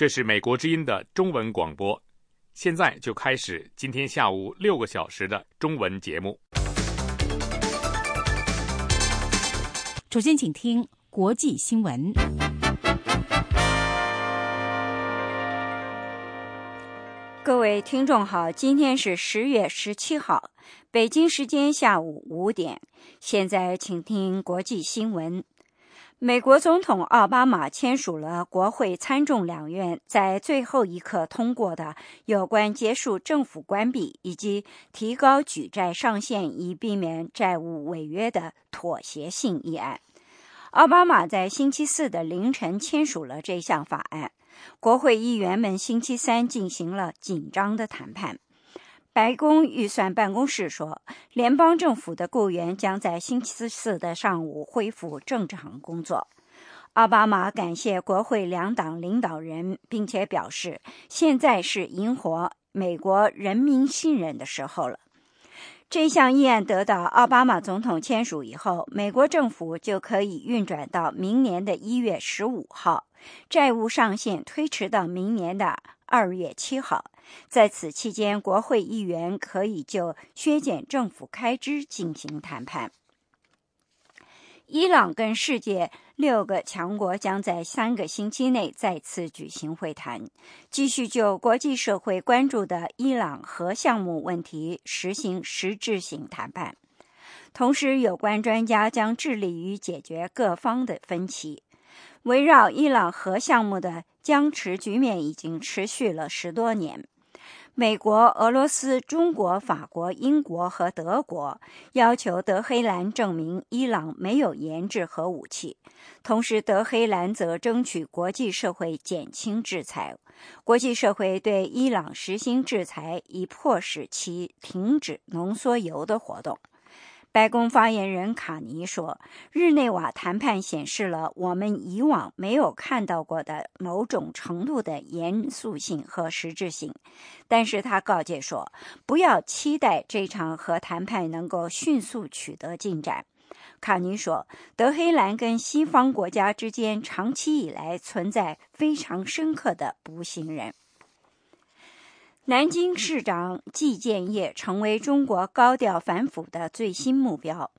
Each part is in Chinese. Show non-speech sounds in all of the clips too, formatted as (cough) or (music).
这是美国之音的中文广播，现在就开始今天下午六个小时的中文节目。首先，请听国际新闻。各位听众好，今天是十月十七号，北京时间下午五点。现在请听国际新闻。美国总统奥巴马签署了国会参众两院在最后一刻通过的有关结束政府关闭以及提高举债上限以避免债务违约的妥协性议案。奥巴马在星期四的凌晨签署了这项法案。国会议员们星期三进行了紧张的谈判。白宫预算办公室说，联邦政府的雇员将在星期四的上午恢复正常工作。奥巴马感谢国会两党领导人，并且表示，现在是赢获美国人民信任的时候了。这项议案得到奥巴马总统签署以后，美国政府就可以运转到明年的一月十五号，债务上限推迟到明年的二月七号。在此期间，国会议员可以就削减政府开支进行谈判。伊朗跟世界六个强国将在三个星期内再次举行会谈，继续就国际社会关注的伊朗核项目问题实行实质性谈判。同时，有关专家将致力于解决各方的分歧。围绕伊朗核项目的僵持局面已经持续了十多年。美国、俄罗斯、中国、法国、英国和德国要求德黑兰证明伊朗没有研制核武器，同时德黑兰则争取国际社会减轻制裁。国际社会对伊朗实行制裁，以迫使其停止浓缩铀的活动。白宫发言人卡尼说：“日内瓦谈判显示了我们以往没有看到过的某种程度的严肃性和实质性。”但是他告诫说：“不要期待这场核谈判能够迅速取得进展。”卡尼说：“德黑兰跟西方国家之间长期以来存在非常深刻的不信任。”南京市长季建业成为中国高调反腐的最新目标。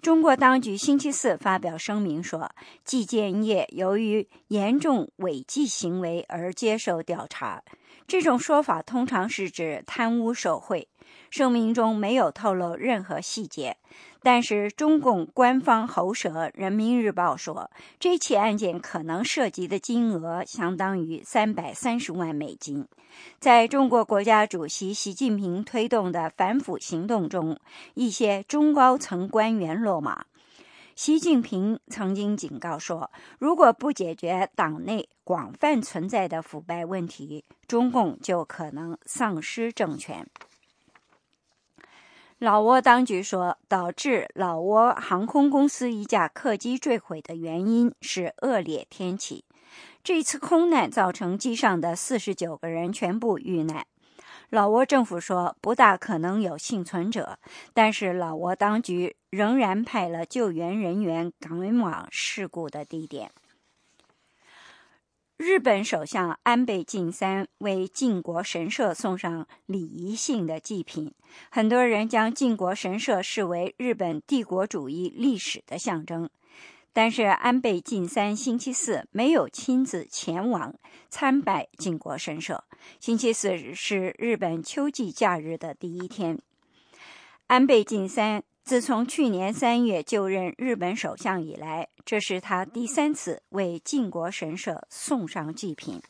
中国当局星期四发表声明说，季建业由于严重违纪行为而接受调查。这种说法通常是指贪污受贿。声明中没有透露任何细节，但是中共官方喉舌《人民日报》说，这起案件可能涉及的金额相当于三百三十万美金。在中国国家主席习近平推动的反腐行动中，一些中高层官员落马。习近平曾经警告说，如果不解决党内广泛存在的腐败问题，中共就可能丧失政权。老挝当局说，导致老挝航空公司一架客机坠毁的原因是恶劣天气。这次空难造成机上的四十九个人全部遇难。老挝政府说，不大可能有幸存者，但是老挝当局仍然派了救援人员赶往事故的地点。日本首相安倍晋三为靖国神社送上礼仪性的祭品，很多人将靖国神社视为日本帝国主义历史的象征。但是安倍晋三星期四没有亲自前往参拜靖国神社。星期四是日本秋季假日的第一天。安倍晋三。自从去年三月就任日本首相以来，这是他第三次为靖国神社送上祭品。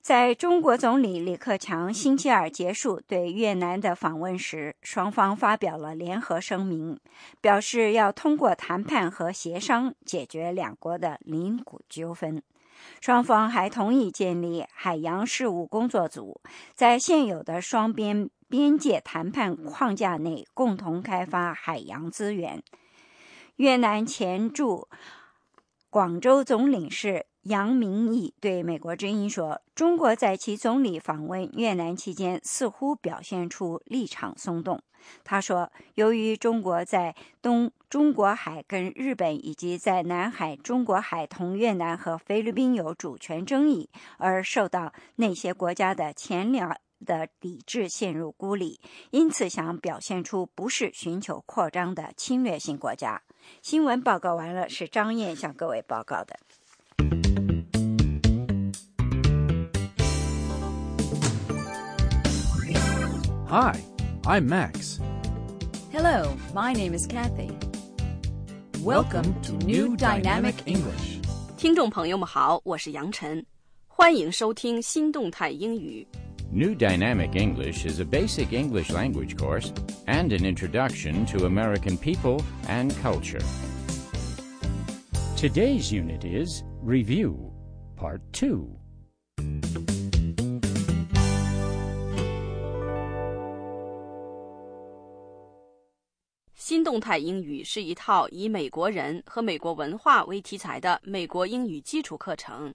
在中国总理李克强星期二结束对越南的访问时，双方发表了联合声明，表示要通过谈判和协商解决两国的领土纠纷。双方还同意建立海洋事务工作组，在现有的双边。边界谈判框架内共同开发海洋资源。越南前驻广州总领事杨明义对美国之音说：“中国在其总理访问越南期间，似乎表现出立场松动。”他说：“由于中国在东中国海跟日本，以及在南海中国海同越南和菲律宾有主权争议，而受到那些国家的前两的理智，陷入孤立，因此想表现出不是寻求扩张的侵略性国家。”新闻报告完了，是张燕向各位报告的。Hi, I'm Max. Hello, my name is Kathy. Welcome to New Dynamic English. 听众朋友们好，我是杨晨，欢迎收听新动态英语。New Dynamic English is a basic English language course and an introduction to American people and culture. Today's unit is Review, Part 2. 新动态英语是一套以美国人和美国文化为题材的美国英语基础课程，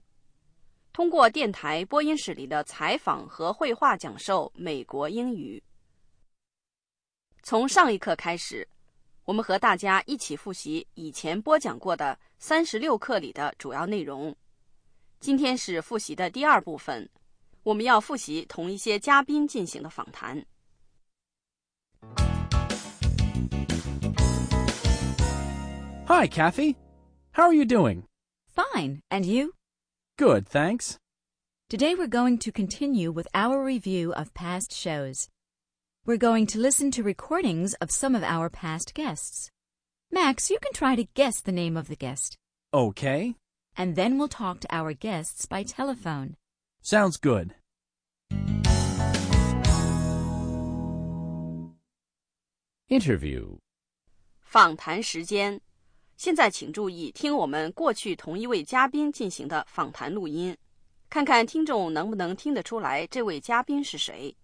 通过电台播音室里的采访和绘画讲授美国英语。从上一课开始，我们和大家一起复习以前播讲过的三十六课里的主要内容。今天是复习的第二部分，我们要复习同一些嘉宾进行的访谈。Hi, Kathy. How are you doing? Fine, and you? Good, thanks. Today we're going to continue with our review of past shows. We're going to listen to recordings of some of our past guests. Max, you can try to guess the name of the guest. Okay, And then we'll talk to our guests by telephone. sounds good. Interview. 访谈时间， 现在请注意听我们过去同一位嘉宾进行的访谈录音，看看听众能不能听得出来这位嘉宾是谁。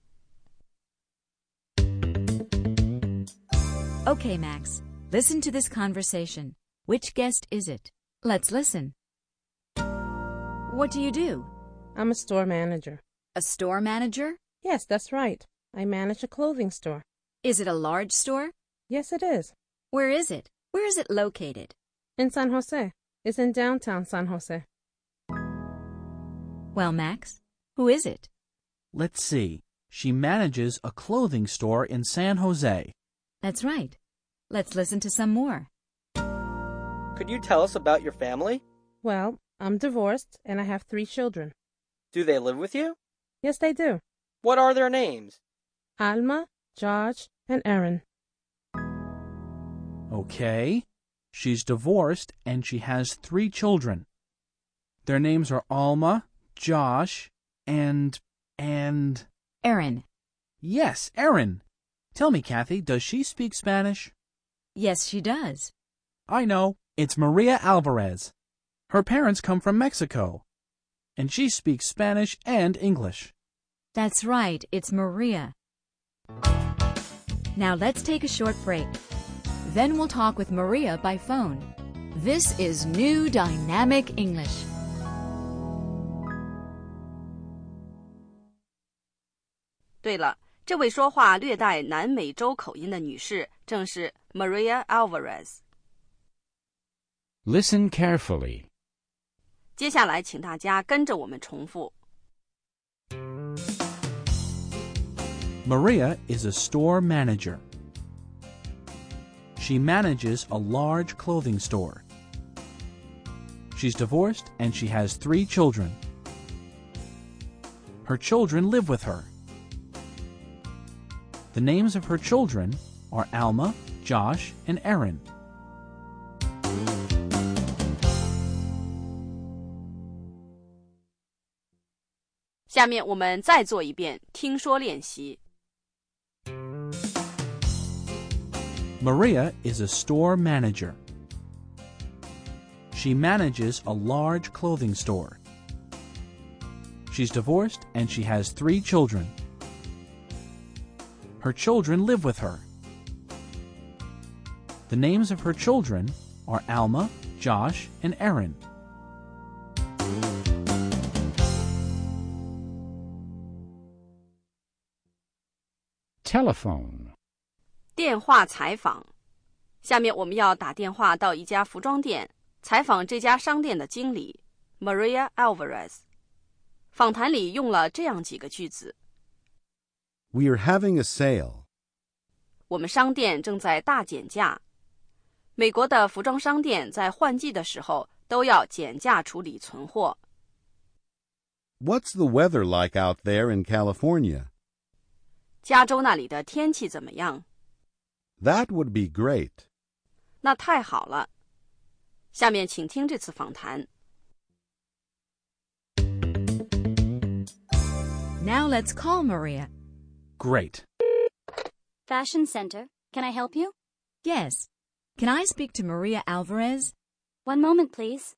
Okay, Max, listen to this conversation. Which guest is it? Let's listen. What do you do? I'm a store manager. A store manager? Yes, that's right. I manage a clothing store. Is it a large store? Yes, it is. Where is it? Where is it located? In San Jose. It's in downtown San Jose. Well, Max, who is it? Let's see. She manages a clothing store in San Jose. That's right. Let's listen to some more. Could you tell us about your family? Well, I'm divorced and I have three children. Do they live with you? Yes, they do. What are their names? Alma, George, and Aaron. Okay. She's divorced and she has three children. Their names are Alma, Josh, and. and. Erin. Yes, Erin. Tell me, Kathy, does she speak Spanish? Yes, she does. I know. It's Maria Alvarez. Her parents come from Mexico. And she speaks Spanish and English. That's right, it's Maria. Now let's take a short break. Then we'll talk with Maria by phone. This is New Dynamic English. 对了，这位说话略带南美洲口音的女士正是 Maria Alvarez。 Listen carefully. 接下来，请大家跟着我们重复。 Maria is a store manager. She manages a large clothing store. She's divorced and she has three children. Her children live with her. The names of her children are Alma, Josh, and Aaron. Maria is a store manager. She manages a large clothing store. She's divorced and she has three children. Her children live with her. The names of her children are Alma, Josh, and Aaron. Telephone 电话采访。下面我们要打电话到一家服装店，采访这家商店的经理 Maria Alvarez。访谈里用了这样几个句子：We are having a sale. 我们商店正在大减价。美国的服装商店在换季的时候都要减价处理存货。What's the weather like out there in California? 加州那里的天气怎么样？That would be great. 那太好了。下面请听这次访谈。 Now let's call Maria. Great. Fashion Center. Can I help you? Yes. Can I speak to Maria Alvarez? One moment, please.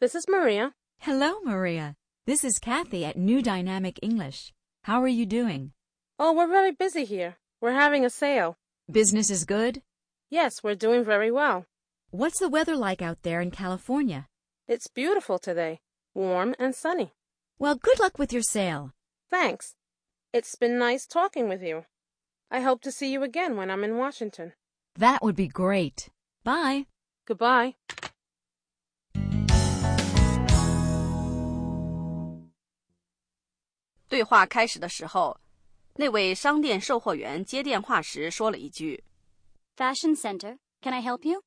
This is Maria. Hello, Maria. This is Kathy at New Dynamic English. How are you doing? Oh, we're very busy here. We're having a sale. Business is good? Yes, we're doing very well. What's the weather like out there in California? It's beautiful today, warm and sunny. Well, good luck with your sale. Thanks. It's been nice talking with you. I hope to see you again when I'm in Washington. That would be great. Bye. Goodbye. 那位商店售货员接电话时说了一句 Fashion Center. Can I help you?：“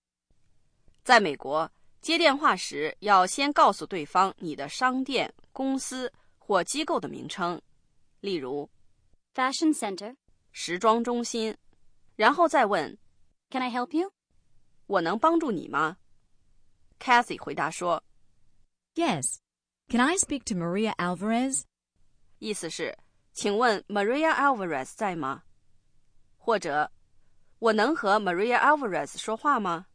在美国，接电话时要先告诉对方你的商店、公司或机构的名称，例如 Fashion Center. 时装中心，然后再问 Can I help you? 我能帮助你吗？”Kathy 回答说 Yes. Can I speak to Maria Alvarez?：“ 意思是，请问 Maria Alvarez 在吗？或者我能和 Maria Alvarez 说话吗？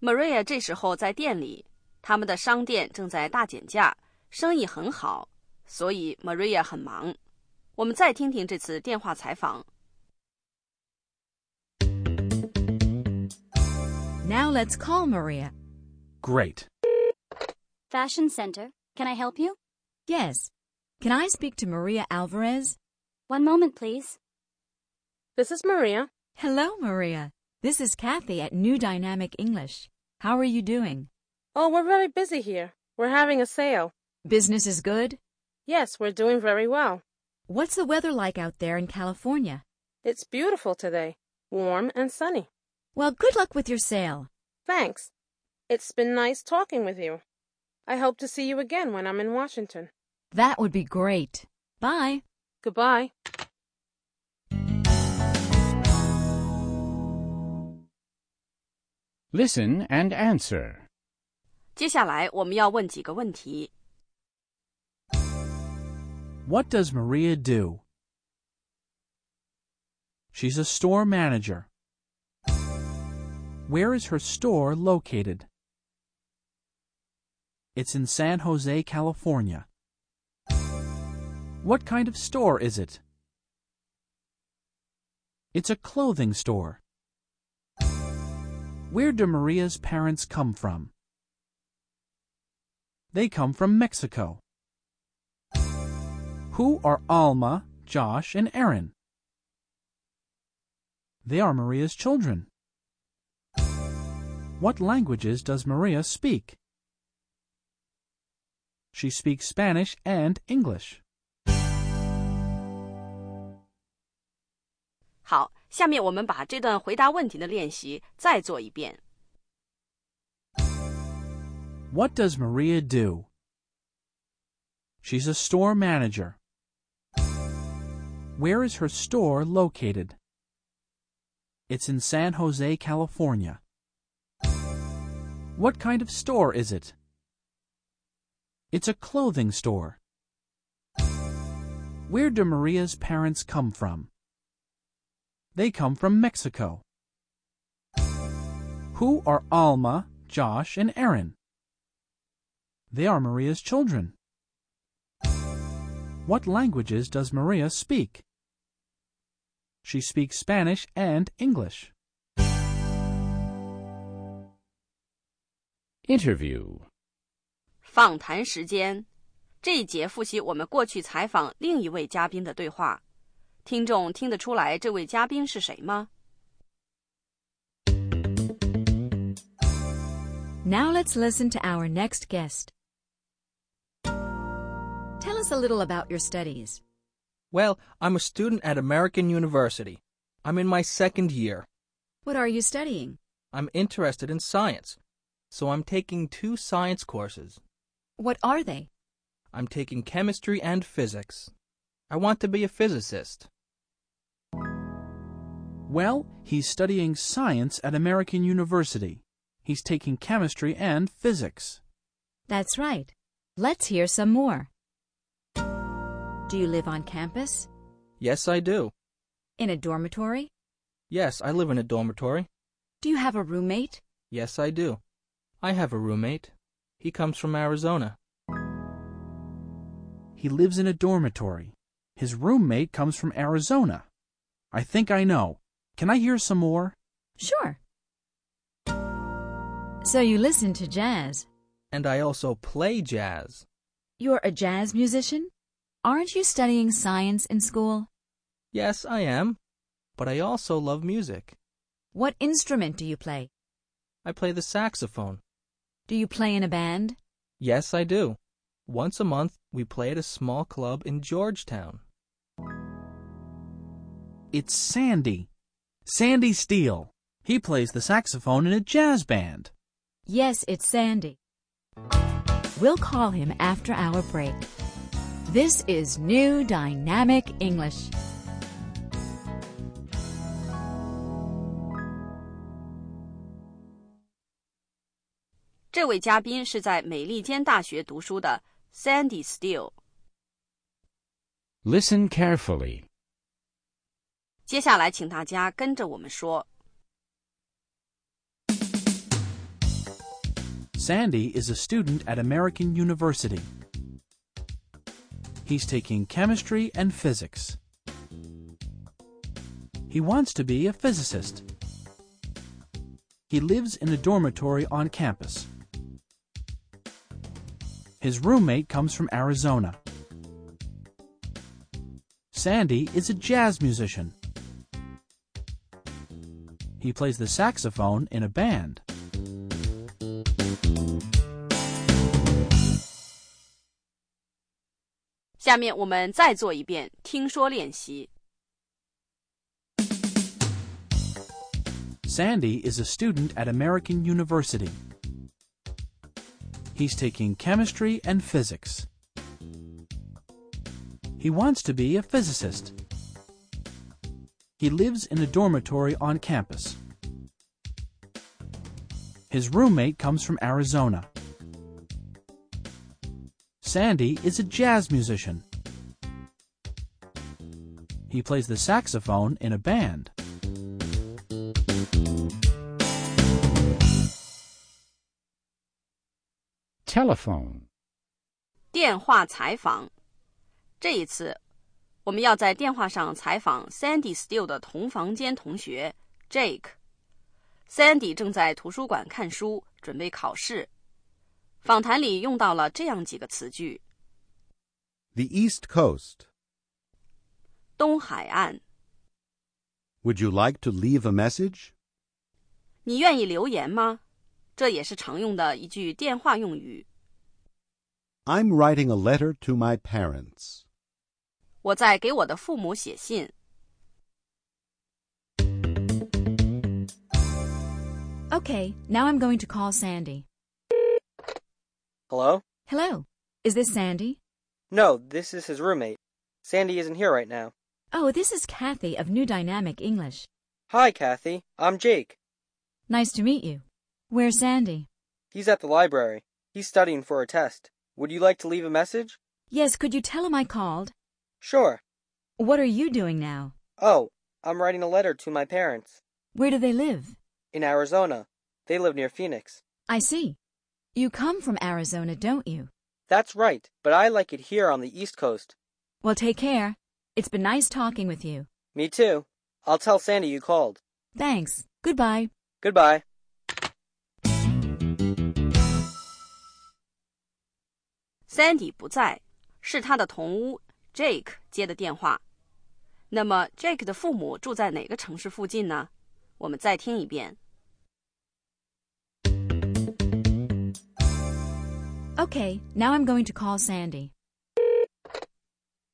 Maria 这时候在店里，他们的商店正在大减价，生意很好，所以 Maria 很忙。我们再听听这次电话采访。 Now let's call Maria. Great. Fashion Center. Can I help you? Yes. Can I speak to Maria Alvarez? One moment, please. This is Maria. Hello, Maria. This is Kathy at New Dynamic English. How are you doing? Oh, we're very busy here. We're having a sale. Business is good? Yes, we're doing very well. What's the weather like out there in California? It's beautiful today, warm and sunny. Well, good luck with your sale. Thanks. It's been nice talking with you. I hope to see you again when I'm in Washington. That would be great. Bye. Goodbye. Listen and answer. 接下来我们要问几个问题。 What does Maria do? She's a store manager. Where is her store located? It's in San Jose, California. What kind of store is it? It's a clothing store. Where do Maria's parents come from? They come from Mexico. Who are Alma, Josh, and Aaron? They are Maria's children. What languages does Maria speak? She speaks Spanish and English. 好，下面我们把这段回答问题的练习再做一遍。 What does Maria do? She's a store manager. Where is her store located? It's in San Jose, California. What kind of store is it? It's a clothing store. Where do Maria's parents come from? They come from Mexico. Who are Alma, Josh, and Aaron? They are Maria's children. What languages does Maria speak? She speaks Spanish and English. Interview. 访谈时间，这一节复习我们过去采访另一位嘉宾的对话。 听众听得出来这位嘉宾是谁吗？ Now let's listen to our next guest. Tell us a little about your studies. Well, I'm a student at American University. I'm in my second year. What are you studying? I'm interested in science, so I'm taking two science courses. What are they? I'm taking chemistry and physics. I want to be a physicist. Well, he's studying science at American University. He's taking chemistry and physics. That's right. Let's hear some more. Do you live on campus? Yes, I do. In a dormitory? Yes, I live in a dormitory. Do you have a roommate? Yes, I do. I have a roommate. He comes from Arizona. He lives in a dormitory. His roommate comes from Arizona. I think I know. Can I hear some more? Sure. So you listen to jazz. And I also play jazz. You're a jazz musician? Aren't you studying science in school? Yes, I am. But I also love music. What instrument do you play? I play the saxophone. Do you play in a band? Yes, I do. Once a month, we play at a small club in Georgetown. It's Sandy. Sandy Steele. He plays the saxophone in a jazz band. Yes, it's Sandy. We'll call him after our break. This is New Dynamic English. Listen carefully. 接下来，请大家跟着我们说。 Sandy is a student at American University. He's taking chemistry and physics. He wants to be a physicist. He lives in a dormitory on campus. His roommate comes from Arizona. Sandy is a jazz musician. He plays the saxophone in a band. Sandy is a student at American University. He's taking chemistry and physics. He wants to be a physicist. He lives in a dormitory on campus. His roommate comes from Arizona. Sandy is a jazz musician. He plays the saxophone in a band. ，telephone，电话采访。这一次， 我们要在电话上采访 Sandy Steele 的同房间同学 Jake。Sandy 正在图书馆看书，准备考试。访谈里用到了这样几个词句： The East Coast. 东海岸。 Would you like to leave a message? 你愿意留言吗？这也是常用的一句电话用语。 I'm writing a letter to my parents. 我在给我的父母写信。 Okay, now I'm going to call Sandy. Hello? Hello. Is this Sandy? No, this is his roommate. Sandy isn't here right now. Oh, this is Kathy of New Dynamic English. Hi, Kathy. I'm Jake. Nice to meet you. Where's Sandy? He's at the library. He's studying for a test. Would you like to leave a message? Yes, could you tell him I called? Sure. What are you doing now? Oh, I'm writing a letter to my parents. Where do they live? In Arizona. They live near Phoenix. I see. You come from Arizona, don't you? That's right, but I like it here on the East Coast. Well, take care. It's been nice talking with you. Me too. I'll tell Sandy you called. Thanks. Goodbye. Goodbye. Sandy 不在，是他的同屋 Jake 接的电话。 那么 Jake 的父母住在哪个城市附近呢？我们再听一遍。 Okay, now I'm going to call Sandy.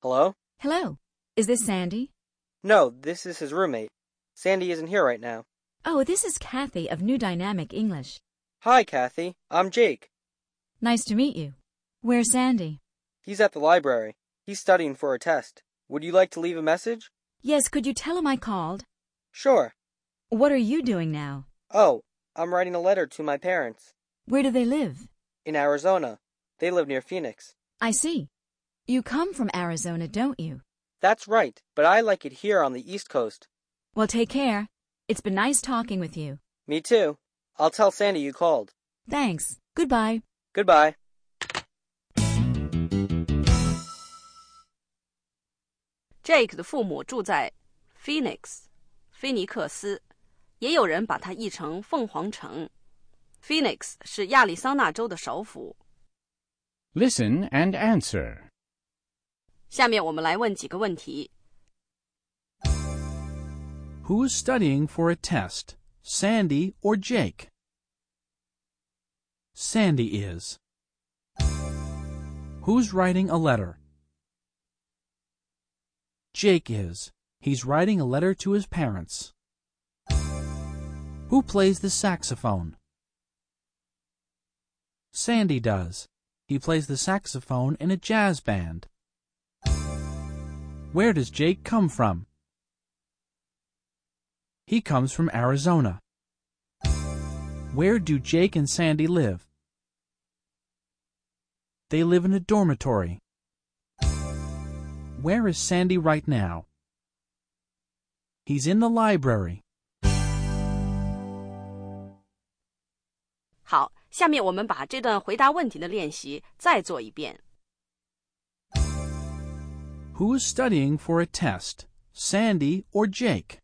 Hello? Hello. Is this Sandy? No, this is his roommate. Sandy isn't here right now. Oh, this is Kathy of New Dynamic English. Hi, Kathy. I'm Jake. Nice to meet you. Where's Sandy? He's at the library. He's studying for a test. Would you like to leave a message? Yes, could you tell him I called? Sure. What are you doing now? Oh, I'm writing a letter to my parents. Where do they live? In Arizona. They live near Phoenix. I see. You come from Arizona, don't you? That's right, but I like it here on the East Coast. Well, take care. It's been nice talking with you. Me too. I'll tell Sandy you called. Thanks. Goodbye. Goodbye. Jake 的父母住在 Phoenix，菲尼克斯，也有人把它译成凤凰城。Phoenix 是亚利桑那州的首府。 Listen and answer. 下面我们来问几个问题。 Who's studying for a test, Sandy or Jake? Sandy is. Who's writing a letter? Jake is. He's writing a letter to his parents. Who plays the saxophone? Sandy does. He plays the saxophone in a jazz band. Where does Jake come from? He comes from Arizona. Where do Jake and Sandy live? They live in a dormitory. Where is Sandy right now? He's in the library. 好，下面我们把这段回答问题的练习再做一遍。 Who's studying for a test, Sandy or Jake?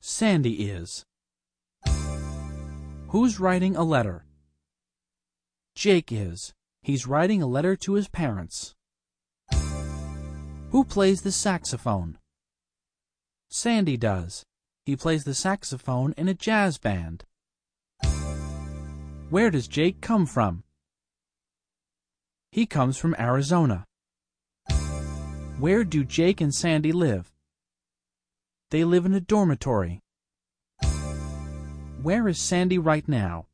Sandy is. Who's writing a letter? Jake is. He's writing a letter to his parents. Who plays the saxophone? Sandy does. He plays the saxophone in a jazz band. Where does Jake come from? He comes from Arizona. Where do Jake and Sandy live? They live in a dormitory. Where is Sandy right now?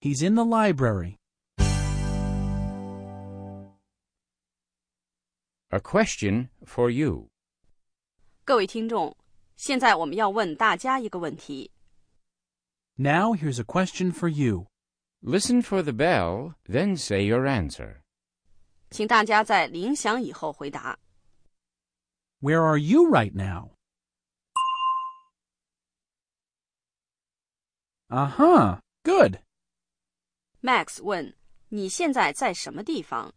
He's in the library. A question for you. 各位听众，现在我们要问大家一个问题。 Now here's a question for you. Listen for the bell, then say your answer. 请大家在铃响以后回答。 Where are you right now? Uh huh. Good. Max 问：“你现在在什么地方？”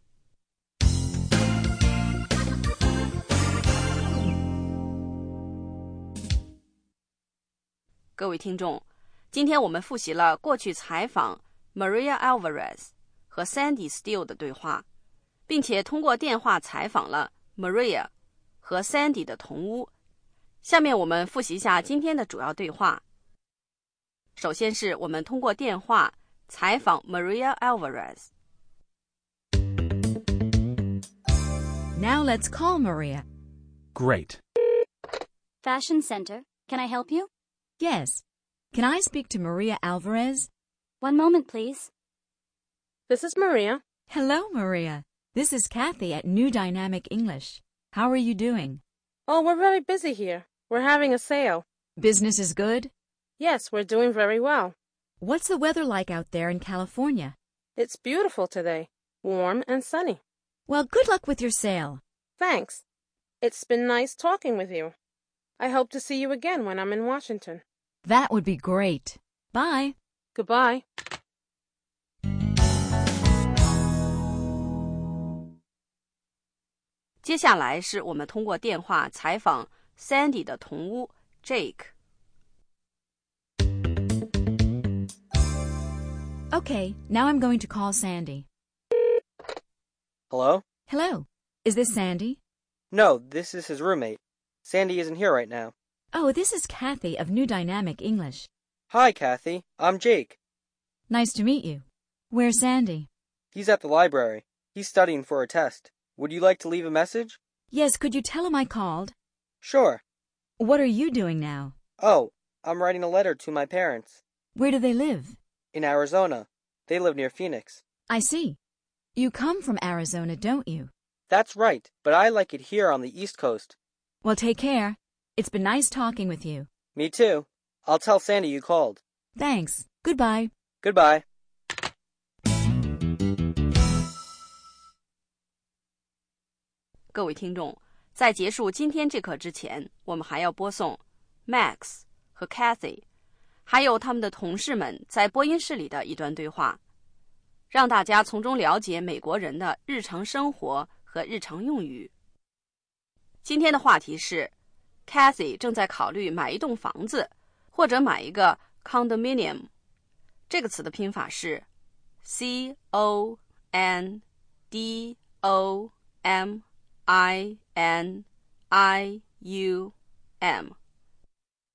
各位听众，今天我们复习了过去采访 Maria Alvarez 和 Sandy Steele 的对话，并且通过电话采访了 Maria 和 Sandy 的同屋。下面我们复习一下今天的主要对话。首先是我们通过电话采访 Maria Alvarez。Now let's call Maria. Great. Fashion Center. Can I help you? Yes. Can I speak to Maria Alvarez? One moment, please. This is Maria. Hello, Maria. This is Kathy at New Dynamic English. How are you doing? Oh, we're very busy here. We're having a sale. Business is good? Yes, we're doing very well. What's the weather like out there in California? It's beautiful today, warm and sunny. Well, good luck with your sale. Thanks. It's been nice talking with you. I hope to see you again when I'm in Washington. That would be great. Bye. Goodbye. (laughs) 接下来是我们通过电话采访 Sandy 的同屋 Jake。 Okay, now I'm going to call Sandy. Hello? Hello. Is this Sandy? No, this is his roommate. Sandy isn't here right now. Oh, this is Kathy of New Dynamic English. Hi, Kathy. I'm Jake. Nice to meet you. Where's Sandy? He's at the library. He's studying for a test. Would you like to leave a message? Yes, could you tell him I called? Sure. What are you doing now? Oh, I'm writing a letter to my parents. Where do they live? In Arizona. They live near Phoenix. I see. You come from Arizona, don't you? That's right, but I like it here on the East Coast. Well, take care. It's been nice talking with you. Me too. I'll tell Sandy you called. Thanks. Goodbye. Goodbye. 各位听众，在结束今天这课之前，我们还要播送 Max 和 Cathy，还有他们的同事们在播音室里的一段对话，让大家从中了解美国人的日常生活和日常用语。今天的话题是 Cathy 正在考虑买一栋房子，或者买一个 condominium。这个词的拼法是 c o n d o m。I N I U M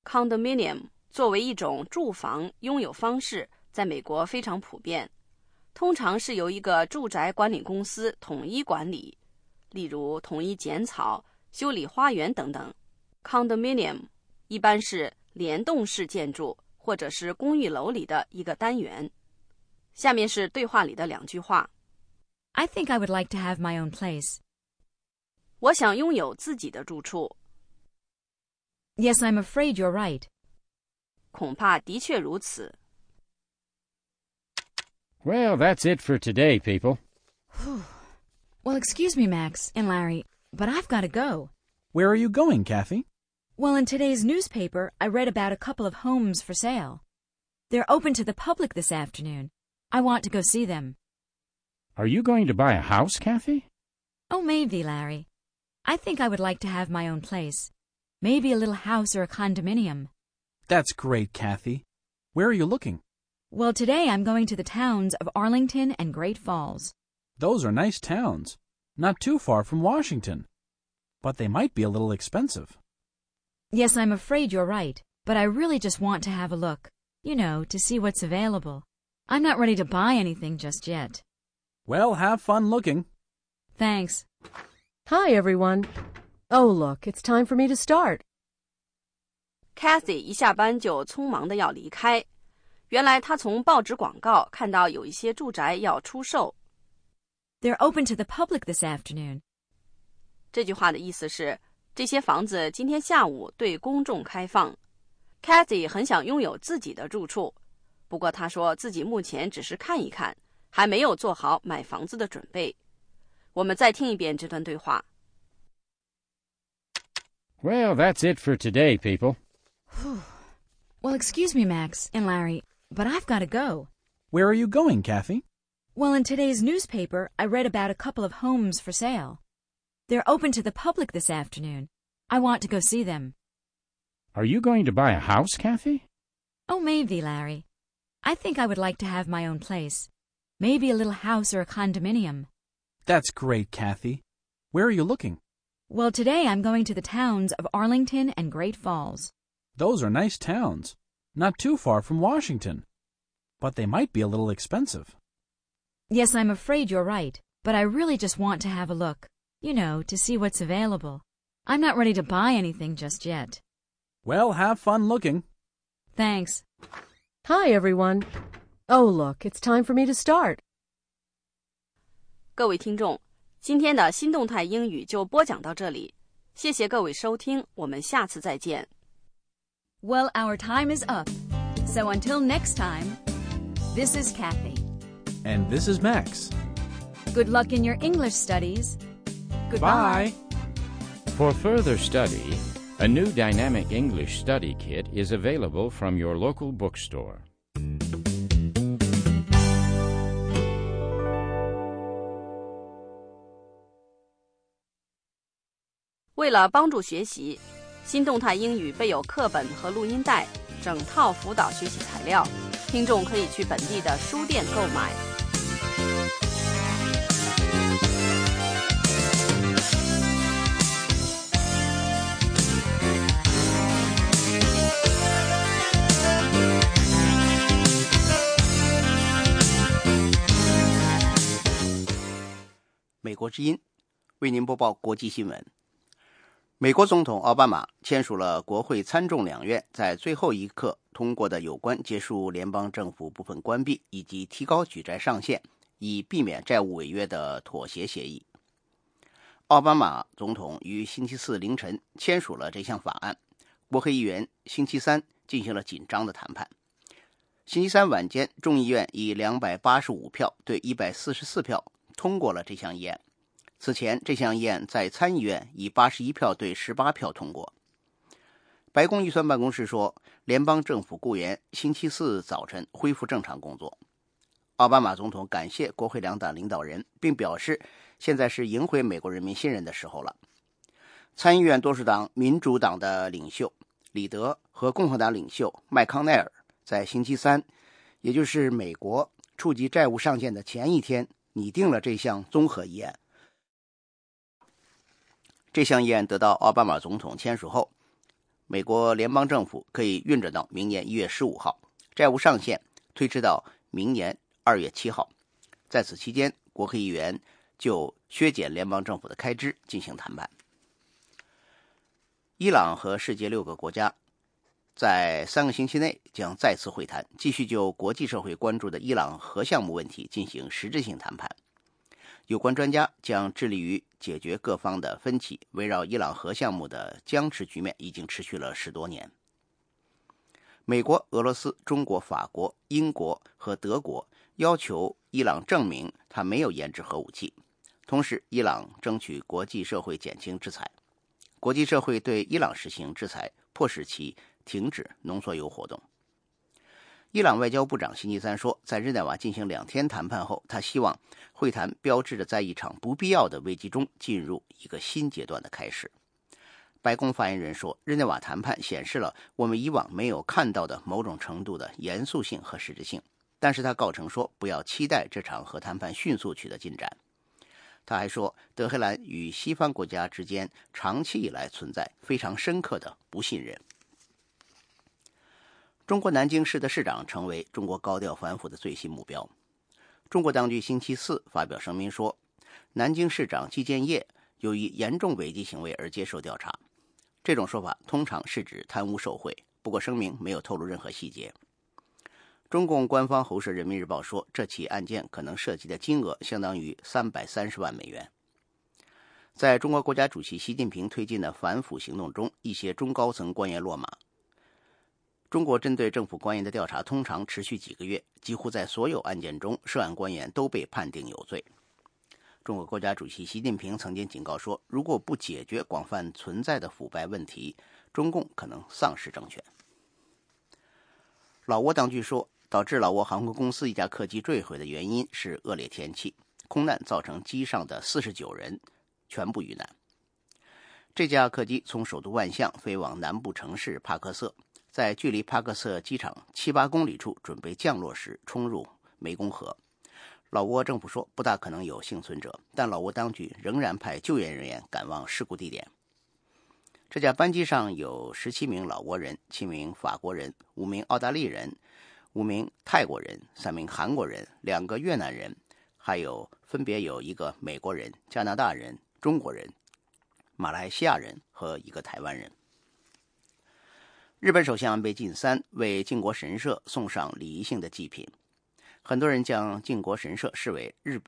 condominium 作为一种住房拥有方式，在美国非常普遍。通常是由一个住宅管理公司统一管理，例如统一剪草、修理花园等等。condominium 一般是联动式建筑或者是公寓楼里的一个单元。下面是对话里的两句话：I think I would like to have my own place. 我想拥有自己的住处。 Yes, I'm afraid you're right. 恐怕的确如此。 Well, that's it for today, people. Well, excuse me, Max and Larry, but I've got to go. Where are you going, Kathy? Well, in today's newspaper, I read about a couple of homes for sale. They're open to the public this afternoon. I want to go see them. Are you going to buy a house, Kathy? Oh, maybe, Larry. I think I would like to have my own place. Maybe a little house or a condominium. That's great, Kathy. Where are you looking? Well, today I'm going to the towns of Arlington and Great Falls. Those are nice towns. Not too far from Washington. But they might be a little expensive. Yes, I'm afraid you're right, but I really just want to have a look. You know, to see what's available. I'm not ready to buy anything just yet. Well, have fun looking. Thanks. Hi, everyone. Oh, look, it's time for me to start. Kathy 一下班就匆忙的要离开。原来她从报纸广告看到有一些住宅要出售。 They're open to the public this afternoon. 这句话的意思是， 这些房子今天下午对公众开放。Kathy 很想拥有自己的住处，不过她说自己目前只是看一看，还没有做好买房子的准备。我们再听一遍这段对话。 Well, that's it for today, people. Well, excuse me, Max and Larry, but I've got to go. Where are you going, Kathy? Well, in today's newspaper, I read about a couple of homes for sale. They're open to the public this afternoon. I want to go see them. Are you going to buy a house, Kathy? Oh, maybe, Larry. I think I would like to have my own place. Maybe a little house or a condominium. That's great, Kathy. Where are you looking? Well, today I'm going to the towns of Arlington and Great Falls. Those are nice towns. Not too far from Washington. But they might be a little expensive. Yes, I'm afraid you're right, but I really just want to have a look You know, to see what's available. I'm not ready to buy anything just yet. Well, have fun looking. Thanks. Hi, everyone. Oh, look, it's time for me to start. 各位听众，今天的新动态英语就播讲到这里，谢谢各位收听，我们下次再见。 Well, our time is up. So until next time, this is Kathy. And this is Max. Good luck in your English studies. Goodbye. For further study, a new dynamic English study kit is available from your local bookstore. 为了帮助学习，新动态英语备有课本和录音带，整套辅导学习材料，听众可以去本地的书店购买。美国之音为您播报国际新闻。美国总统奥巴马签署了国会参众两院在最后一刻通过的有关结束联邦政府部分关闭以及提高举债上限，以避免债务违约的妥协协议。奥巴马总统于星期四凌晨签署了这项法案，国会议员星期三进行了紧张的谈判。星期三晚间，众议院以两百八十五票对一百四十四票通过了这项议案。此前，这项议案在参议院以八十一票对十八票通过。白宫预算办公室说，联邦政府雇员星期四早晨恢复正常工作。奥巴马总统感谢国会两党领导人，并表示，现在是赢回美国人民信任的时候了。参议院多数党民主党的领袖里德和共和党领袖麦康奈尔。在星期三，也就是美国触及债务上限的前一天，拟定了这项综合议案。这项议案得到奥巴马总统签署后，美国联邦政府可以运转到明年一月十五号，债务上限推迟到明年二月七号。在此期间，国会议员就削减联邦政府的开支进行谈判。伊朗和世界六个国家。在三个星期内将再次会谈，继续就国际社会关注的伊朗核项目问题进行实质性谈判。有关专家将致力于解决各方的分歧。围绕伊朗核项目的僵持局面已经持续了十多年。美国、俄罗斯、中国、法国、英国和德国要求伊朗证明他没有研制核武器，同时伊朗争取国际社会减轻制裁。国际社会对伊朗实行制裁，迫使其。停止浓缩铀活动。伊朗外交部长星期三说，在日内瓦进行两天谈判后，他希望会谈标志着在一场不必要的危机中进入一个新阶段的开始。白宫发言人说，日内瓦谈判显示了我们以往没有看到的某种程度的严肃性和实质性。但是他告称说，不要期待这场核谈判迅速取得进展。他还说，德黑兰与西方国家之间长期以来存在非常深刻的不信任。中国南京市的市长成为中国高调反腐的最新目标。中国当局星期四发表声明说，南京市长季建业由于严重违纪行为而接受调查。这种说法通常是指贪污受贿，不过声明没有透露任何细节。中共官方喉舌《人民日报》说，这起案件可能涉及的金额相当于三百三十万美元。在中国国家主席习近平推进的反腐行动中，一些中高层官员落马。中国针对政府官员的调查通常持续几个月，几乎在所有案件中，涉案官员都被判定有罪。中国国家主席习近平曾经警告说，如果不解决广泛存在的腐败问题，中共可能丧失政权。老挝当局说，导致老挝航空公司一架客机坠毁的原因是恶劣天气，空难造成机上的四十九人全部遇难。这架客机从首都万象飞往南部城市帕克瑟。在距离帕克瑟机场七八公里处准备降落时，冲入湄公河。老挝政府说不大可能有幸存者，但老挝当局仍然派救援人员赶往事故地点。这架班机上有十七名老挝人、七名法国人、五名澳大利人、五名泰国人、三名韩国人、两个越南人，还有分别有一个美国人、加拿大人、中国人、马来西亚人和一个台湾人。日本首相安倍晋三为靖国神社送上礼仪性的祭品，很多人将靖国神社视为日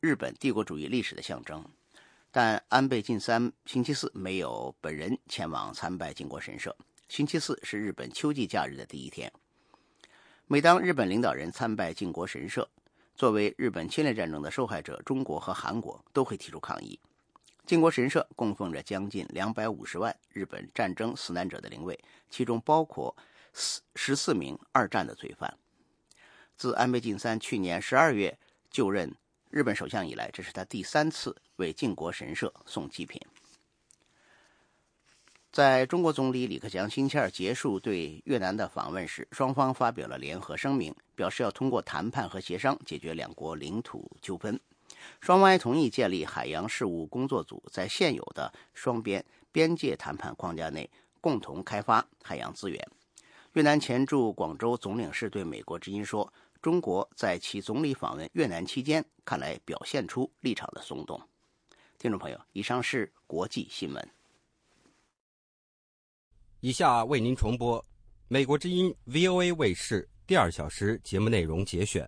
日本帝国主义历史的象征。但安倍晋三星期四没有本人前往参拜靖国神社。星期四是日本秋季假日的第一天。每当日本领导人参拜靖国神社，作为日本侵略战争的受害者，中国和韩国都会提出抗议。靖国神社供奉着将近两百五十万日本战争死难者的灵位，其中包括四十四名二战的罪犯。自安倍晋三去年十二月就任日本首相以来，这是他第三次为靖国神社送祭品。在中国总理李克强星期二结束对越南的访问时，双方发表了联合声明，表示要通过谈判和协商解决两国领土纠纷。双方还同意建立海洋事务工作组，在现有的双边边界谈判框架内共同开发海洋资源。越南前驻广州总领事对美国之音说：“中国在其总理访问越南期间，看来表现出立场的松动。”听众朋友，以上是国际新闻。以下为您重播美国之音 VOA 卫视第二小时节目内容节选。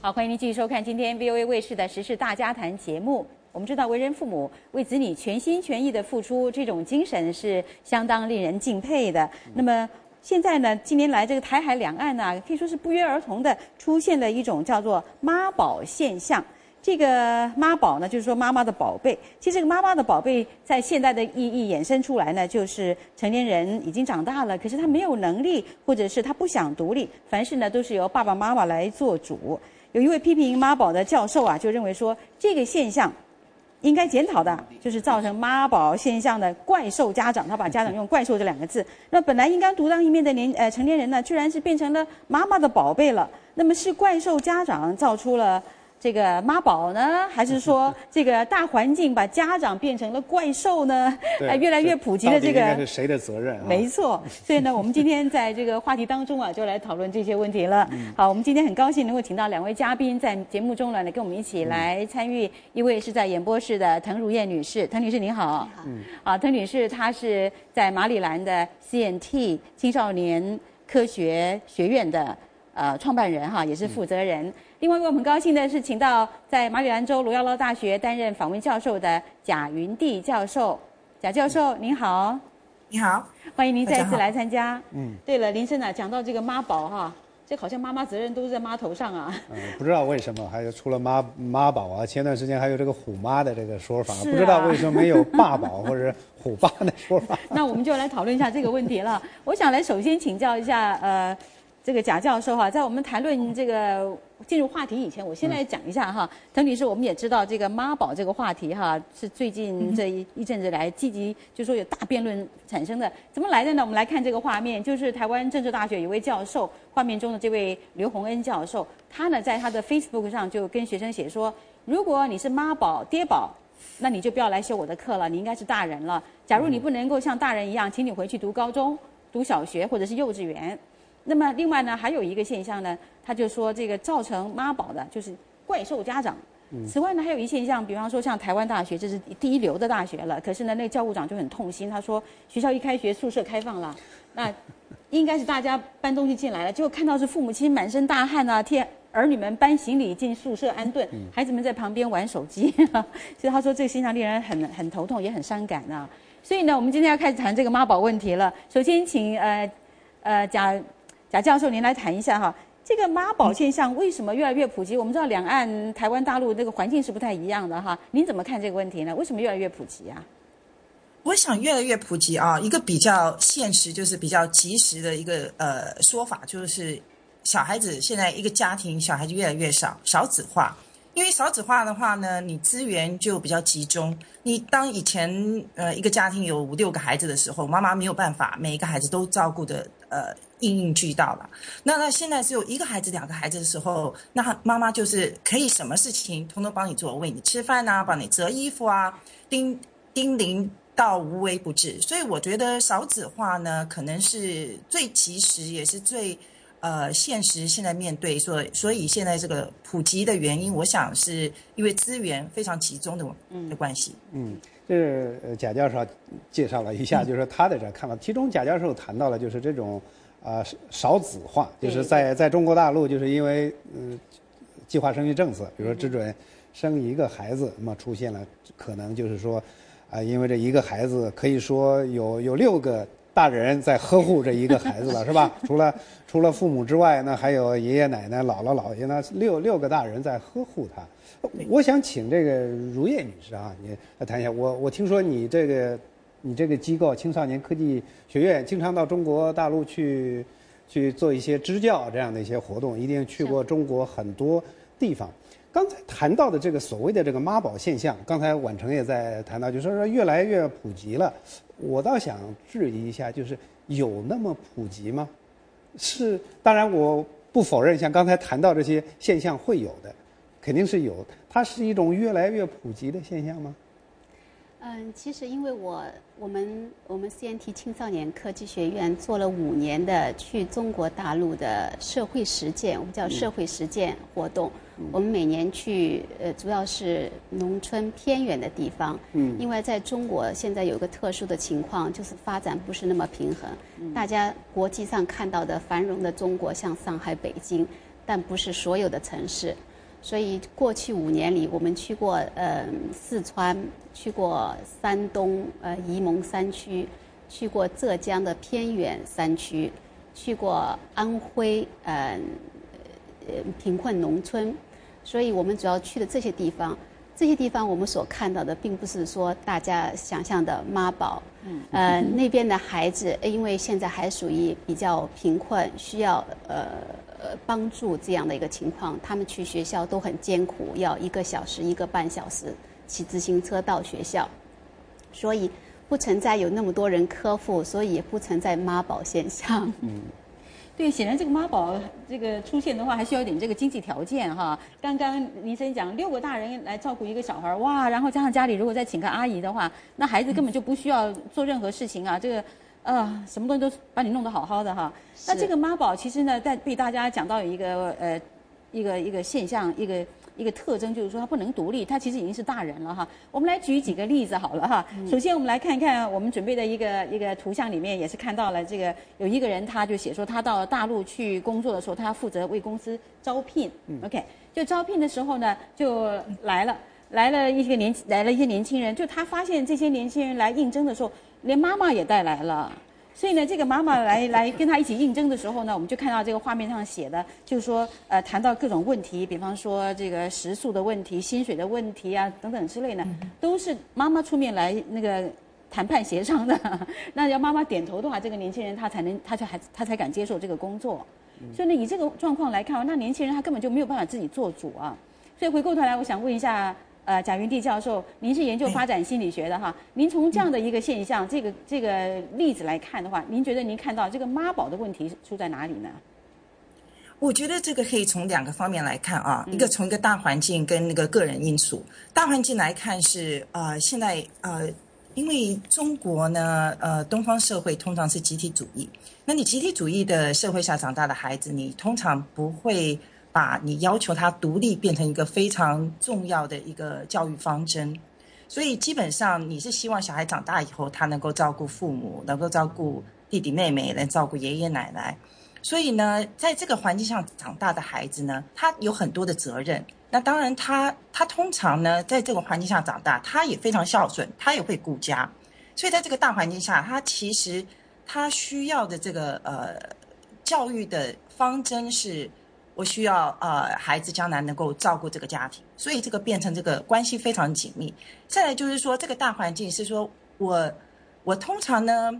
好，欢迎您继续收看今天 VOA 卫视的时事大家谈节目。我们知道，为人父母为子女全心全意的付出，这种精神是相当令人敬佩的。那么现在呢，近年来这个台海两岸呢，可以说是不约而同的出现了一种叫做“妈宝”现象。这个妈宝呢，就是说妈妈的宝贝。其实这个妈妈的宝贝，在现代的意义衍生出来呢，就是成年人已经长大了，可是他没有能力，或者是他不想独立，凡事呢都是由爸爸妈妈来做主。有一位批评妈宝的教授啊，就认为说这个现象应该检讨的，就是造成妈宝现象的怪兽家长。他把家长用“怪兽”这两个字。那本来应该独当一面的年呃成年人呢，居然是变成了妈妈的宝贝了。那么是怪兽家长造出了。这个妈宝呢，还是说 (laughs) 这个大环境把家长变成了怪兽呢？哎，越来越普及的这个，应该是谁的责任？(laughs) 没错，所以呢，我们今天在这个话题当中啊，就来讨论这些问题了。好，我们今天很高兴能够请到两位嘉宾在节目中呢，来跟我们一起来参与。一位是在演播室的滕如燕女士，滕女士您好。嗯。啊，滕女士她是在马里兰的 CNT 青少年科学学院的呃创办人哈，也是负责人。另外一位我们很高兴的是，请到在马里兰州罗耀拉大学担任访问教授的贾云地教授。贾教授您好，你好，欢迎您再次来参加。嗯，对了，林生啊，讲到这个妈宝哈，这好像妈妈责任都是在妈头上啊。嗯，不知道为什么，还有除了妈妈宝啊，前段时间还有这个虎妈的这个说法，不知道为什么没有爸宝或者虎爸的说法。(laughs) 那我们就来讨论一下这个问题了。我想来首先请教一下呃。这个贾教授哈，在我们谈论这个进入话题以前，我先来讲一下哈。滕女士，我们也知道这个妈宝这个话题哈，是最近这一一阵子来积极，就说有大辩论产生的。怎么来的呢？我们来看这个画面，就是台湾政治大学有位教授，画面中的这位刘洪恩教授，他呢在他的 Facebook 上就跟学生写说：如果你是妈宝、爹宝，那你就不要来修我的课了，你应该是大人了。假如你不能够像大人一样，请你回去读高中、读小学或者是幼稚园。那么另外呢，还有一个现象呢，他就说这个造成妈宝的就是怪兽家长。此外呢，还有一现象，比方说像台湾大学，这是第一流的大学了，可是呢，那个教务长就很痛心，他说学校一开学，宿舍开放了，那应该是大家搬东西进来了，结果看到是父母亲满身大汗啊，替儿女们搬行李进宿舍安顿，孩子们在旁边玩手机，(laughs) 所以他说这个现象令人很很头痛，也很伤感啊。所以呢，我们今天要开始谈这个妈宝问题了。首先，请呃呃贾。贾教授，您来谈一下哈，这个妈宝现象为什么越来越普及？我们知道两岸、台湾、大陆这个环境是不太一样的哈，您怎么看这个问题呢？为什么越来越普及啊？我想越来越普及啊，一个比较现实，就是比较及时的一个呃说法，就是小孩子现在一个家庭小孩子越来越少，少子化。因为少子化的话呢，你资源就比较集中。你当以前呃一个家庭有五六个孩子的时候，妈妈没有办法每一个孩子都照顾的呃应应俱到了。那那现在只有一个孩子、两个孩子的时候，那妈妈就是可以什么事情通通帮你做，喂你吃饭啊，帮你折衣服啊，叮叮咛到无微不至。所以我觉得少子化呢，可能是最及时，也是最。呃，现实现在面对，所所以现在这个普及的原因，我想是因为资源非常集中的的关系。嗯，这是贾教授介绍了一下，就是他的这看法。其中贾教授谈到了就是这种啊少子化，就是在在中国大陆，就是因为嗯计划生育政策，比如说只准生一个孩子，那么出现了可能就是说啊，因为这一个孩子可以说有有六个。大人在呵护这一个孩子了，是吧？除了除了父母之外，呢还有爷爷奶奶、姥姥姥爷，呢六六个大人在呵护他。我想请这个如叶女士啊，你来谈一下。我我听说你这个你这个机构青少年科技学院经常到中国大陆去去做一些支教这样的一些活动，一定去过中国很多地方。刚才谈到的这个所谓的这个妈宝现象，刚才宛成也在谈到，就是说越来越普及了。我倒想质疑一下，就是有那么普及吗？是，当然我不否认，像刚才谈到这些现象会有的，肯定是有。它是一种越来越普及的现象吗？嗯，其实因为我我们我们 CNT 青少年科技学院做了五年的去中国大陆的社会实践，我们叫社会实践活动。我们每年去呃，主要是农村偏远的地方。嗯。因为在中国现在有个特殊的情况，就是发展不是那么平衡。嗯。大家国际上看到的繁荣的中国，像上海、北京，但不是所有的城市。所以过去五年里，我们去过呃四川，去过山东呃沂蒙山区，去过浙江的偏远山区，去过安徽呃呃贫困农村。所以我们主要去的这些地方，这些地方我们所看到的，并不是说大家想象的妈宝。嗯。呃，那边的孩子因为现在还属于比较贫困，需要呃。呃，帮助这样的一个情况，他们去学校都很艰苦，要一个小时、一个半小时骑自行车到学校，所以不存在有那么多人科付，所以也不存在妈宝现象。嗯，对，显然这个妈宝这个出现的话，还需要一点这个经济条件哈。刚刚林生讲六个大人来照顾一个小孩哇，然后加上家里如果再请个阿姨的话，那孩子根本就不需要做任何事情啊，这个。啊，什么东西都把你弄得好好的哈。那这个妈宝其实呢，在被大家讲到有一个呃，一个一个现象，一个一个特征，就是说他不能独立，他其实已经是大人了哈。我们来举几个例子好了哈。首先我们来看一看我们准备的一个一个图像里面，也是看到了这个有一个人，他就写说他到大陆去工作的时候，他负责为公司招聘。OK，就招聘的时候呢，就来了来了一些年来了一些年轻人，就他发现这些年轻人来应征的时候。连妈妈也带来了，所以呢，这个妈妈来来跟他一起应征的时候呢，我们就看到这个画面上写的，就是说，呃，谈到各种问题，比方说这个食宿的问题、薪水的问题啊等等之类的，都是妈妈出面来那个谈判协商的。(laughs) 那要妈妈点头的话，这个年轻人他才能，他才还他才敢接受这个工作。所以呢，以这个状况来看，那年轻人他根本就没有办法自己做主啊。所以回过头来，我想问一下。呃，贾云娣教授，您是研究发展心理学的哈，您从这样的一个现象，这个这个例子来看的话，您觉得您看到这个妈宝的问题出在哪里呢？我觉得这个可以从两个方面来看啊，一个从一个大环境跟那个个人因素。大环境来看是呃，现在呃，因为中国呢，呃，东方社会通常是集体主义，那你集体主义的社会下长大的孩子，你通常不会。把你要求他独立变成一个非常重要的一个教育方针，所以基本上你是希望小孩长大以后他能够照顾父母，能够照顾弟弟妹妹，能照顾爷爷奶奶。所以呢，在这个环境下长大的孩子呢，他有很多的责任。那当然，他他通常呢，在这个环境下长大，他也非常孝顺，他也会顾家。所以在这个大环境下，他其实他需要的这个呃教育的方针是。我需要呃，孩子将来能够照顾这个家庭，所以这个变成这个关系非常紧密。再来就是说，这个大环境是说我我通常呢，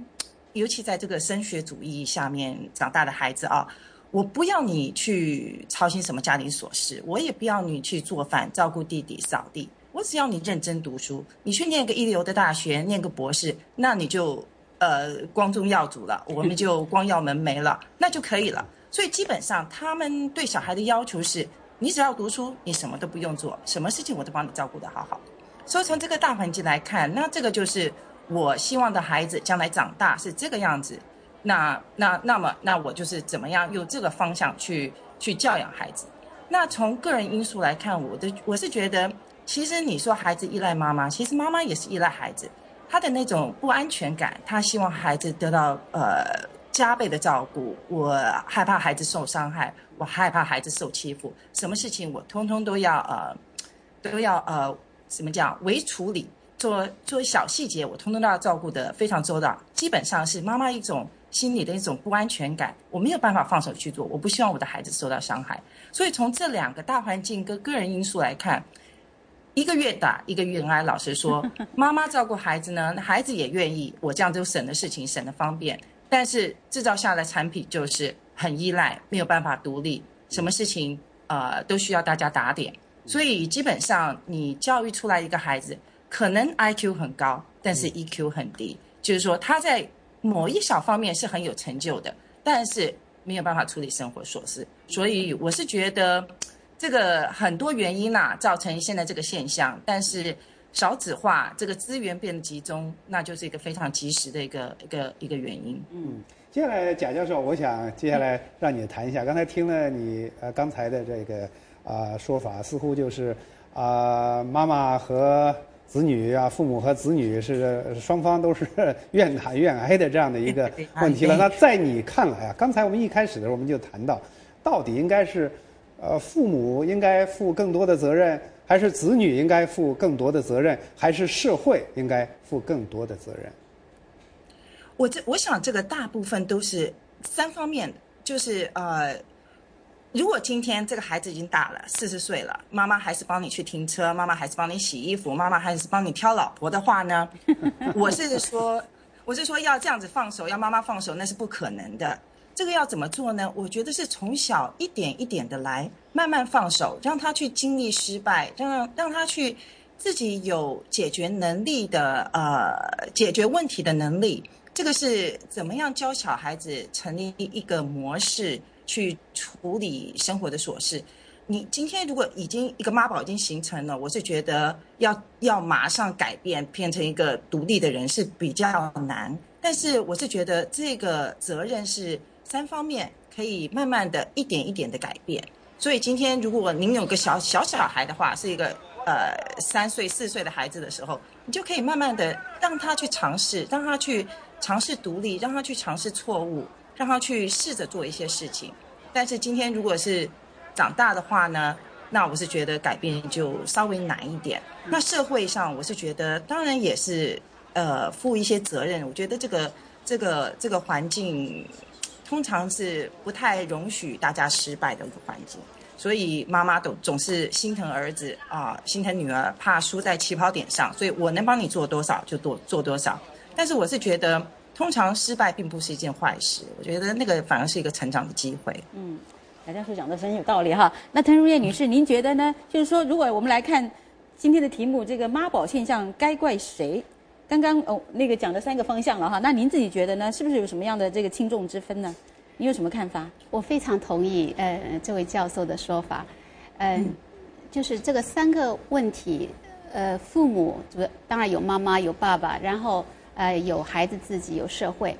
尤其在这个升学主义下面长大的孩子啊，我不要你去操心什么家庭琐事，我也不要你去做饭、照顾弟弟、扫地，我只要你认真读书，你去念个一流的大学，念个博士，那你就呃光宗耀祖了，我们就光耀门楣了，那就可以了。所以基本上，他们对小孩的要求是：你只要读书，你什么都不用做，什么事情我都帮你照顾得好好。所以从这个大环境来看，那这个就是我希望的孩子将来长大是这个样子。那那那么，那我就是怎么样用这个方向去去教养孩子。那从个人因素来看，我的我是觉得，其实你说孩子依赖妈妈，其实妈妈也是依赖孩子。他的那种不安全感，他希望孩子得到呃。加倍的照顾，我害怕孩子受伤害，我害怕孩子受欺负，什么事情我通通都要呃，都要呃，怎么讲？微处理，做做小细节，我通通都要照顾的非常周到。基本上是妈妈一种心理的一种不安全感，我没有办法放手去做，我不希望我的孩子受到伤害。所以从这两个大环境跟个人因素来看，一个愿打，一个愿挨。老实说，(laughs) 妈妈照顾孩子呢，孩子也愿意，我这样就省的事情，省的方便。但是制造下的产品就是很依赖，没有办法独立，什么事情呃都需要大家打点，所以基本上你教育出来一个孩子，可能 I Q 很高，但是 E Q 很低，就是说他在某一小方面是很有成就的，但是没有办法处理生活琐事，所以我是觉得这个很多原因呐造成现在这个现象，但是少子化，这个资源变得集中，那就是一个非常及时的一个一个一个原因。嗯，接下来贾教授，我想接下来让你谈一下，刚才听了你呃刚才的这个啊说法，似乎就是啊妈妈和子女啊，父母和子女是双方都是愿打愿挨的这样的一个 (laughs) 问题了。那在你看来啊，刚才我们一开始的时候我们就谈到，到底应该是呃父母应该负更多的责任？还是子女应该负更多的责任，还是社会应该负更多的责任？我这我想这个大部分都是三方面，就是呃，如果今天这个孩子已经大了四十岁了，妈妈还是帮你去停车，妈妈还是帮你洗衣服，妈妈还是帮你挑老婆的话呢，(laughs) 我是说，我是说要这样子放手，要妈妈放手，那是不可能的。这个要怎么做呢？我觉得是从小一点一点的来，慢慢放手，让他去经历失败，让让他去自己有解决能力的呃解决问题的能力。这个是怎么样教小孩子成立一个模式去处理生活的琐事？你今天如果已经一个妈宝已经形成了，我是觉得要要马上改变，变成一个独立的人是比较难。但是我是觉得这个责任是。三方面可以慢慢的一点一点的改变，所以今天如果您有个小小小孩的话，是一个呃三岁四岁的孩子的时候，你就可以慢慢的让他去尝试，让他去尝试独立，让他去尝试错误，让他去试着做一些事情。但是今天如果是长大的话呢，那我是觉得改变就稍微难一点。那社会上我是觉得当然也是呃负一些责任，我觉得这个这个这个环境。通常是不太容许大家失败的一个环境，所以妈妈都总是心疼儿子啊，心疼女儿，怕输在起跑点上，所以我能帮你做多少就多做多少。但是我是觉得，通常失败并不是一件坏事，我觉得那个反而是一个成长的机会。嗯，贾教授讲的很有道理哈。那滕如燕女士，您觉得呢？就是说，如果我们来看今天的题目，这个妈宝现象该怪谁？刚刚哦，那个讲的三个方向了哈，那您自己觉得呢？是不是有什么样的这个轻重之分呢？你有什么看法？我非常同意呃这位教授的说法，嗯，就是这个三个问题，呃，父母主当然有妈妈有爸爸，然后呃有孩子自己有社会，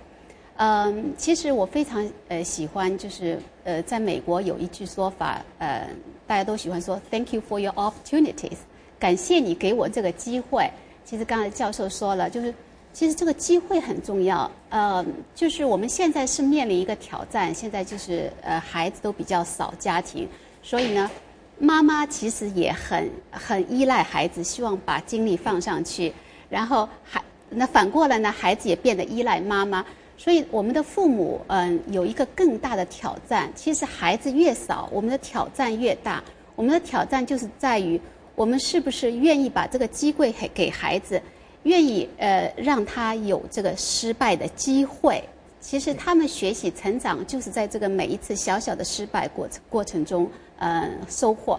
嗯，其实我非常呃喜欢就是呃在美国有一句说法，呃大家都喜欢说 Thank you for your opportunities，感谢你给我这个机会。其实刚才教授说了，就是其实这个机会很重要。呃，就是我们现在是面临一个挑战，现在就是呃孩子都比较少家庭，所以呢，妈妈其实也很很依赖孩子，希望把精力放上去。然后还那反过来呢，孩子也变得依赖妈妈。所以我们的父母嗯有一个更大的挑战。其实孩子越少，我们的挑战越大。我们的挑战就是在于。我们是不是愿意把这个机会给给孩子，愿意呃让他有这个失败的机会？其实他们学习成长就是在这个每一次小小的失败过程过程中呃收获。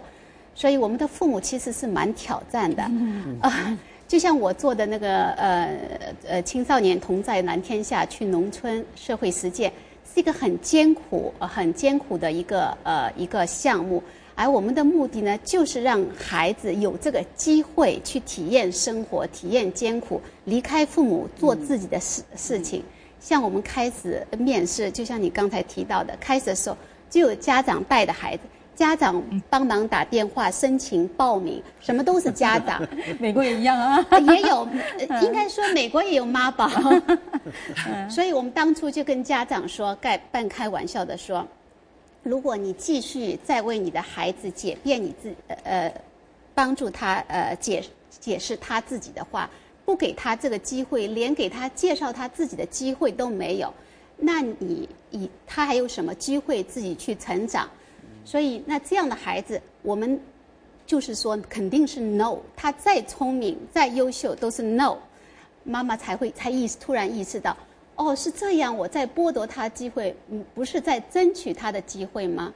所以我们的父母其实是蛮挑战的啊，就像我做的那个呃呃青少年同在蓝天下去农村社会实践，是一个很艰苦很艰苦的一个呃一个项目。而我们的目的呢，就是让孩子有这个机会去体验生活、体验艰苦，离开父母做自己的事事情。像我们开始面试，就像你刚才提到的，开始的时候就有家长带的孩子，家长帮忙打电话申请报名，什么都是家长。(laughs) 美国也一样啊，也有，应该说美国也有妈宝。(laughs) (laughs) 所以我们当初就跟家长说，盖半开玩笑的说。如果你继续再为你的孩子解辩你自呃，帮助他呃解解释他自己的话，不给他这个机会，连给他介绍他自己的机会都没有，那你以他还有什么机会自己去成长？所以那这样的孩子，我们就是说肯定是 no，他再聪明再优秀都是 no，妈妈才会才意识突然意识到。哦，是这样，我在剥夺他机会，嗯，不是在争取他的机会吗？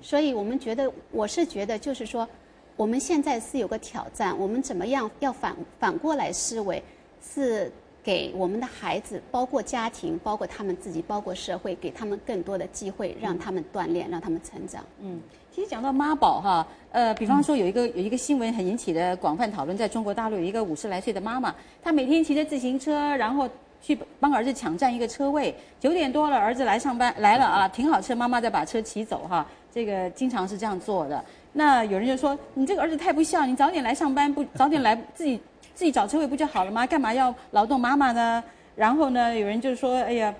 所以我们觉得，我是觉得，就是说，我们现在是有个挑战，我们怎么样要反反过来思维，是给我们的孩子，包括家庭，包括他们自己，包括社会，给他们更多的机会，让他们锻炼，让他们成长。嗯，其实讲到妈宝哈，呃，比方说有一个有一个新闻很引起的广泛讨论，在中国大陆有一个五十来岁的妈妈，她每天骑着自行车，然后去帮儿子抢占一个车位。九点多了，儿子来上班来了啊，停好车，妈妈再把车骑走哈。这个经常是这样做的。那有人就说，你这个儿子太不孝，你早点来上班不 (laughs) 早点来自己。自己找车位不就好了吗？干嘛要劳动妈妈呢？然后呢，有人就说：“哎呀，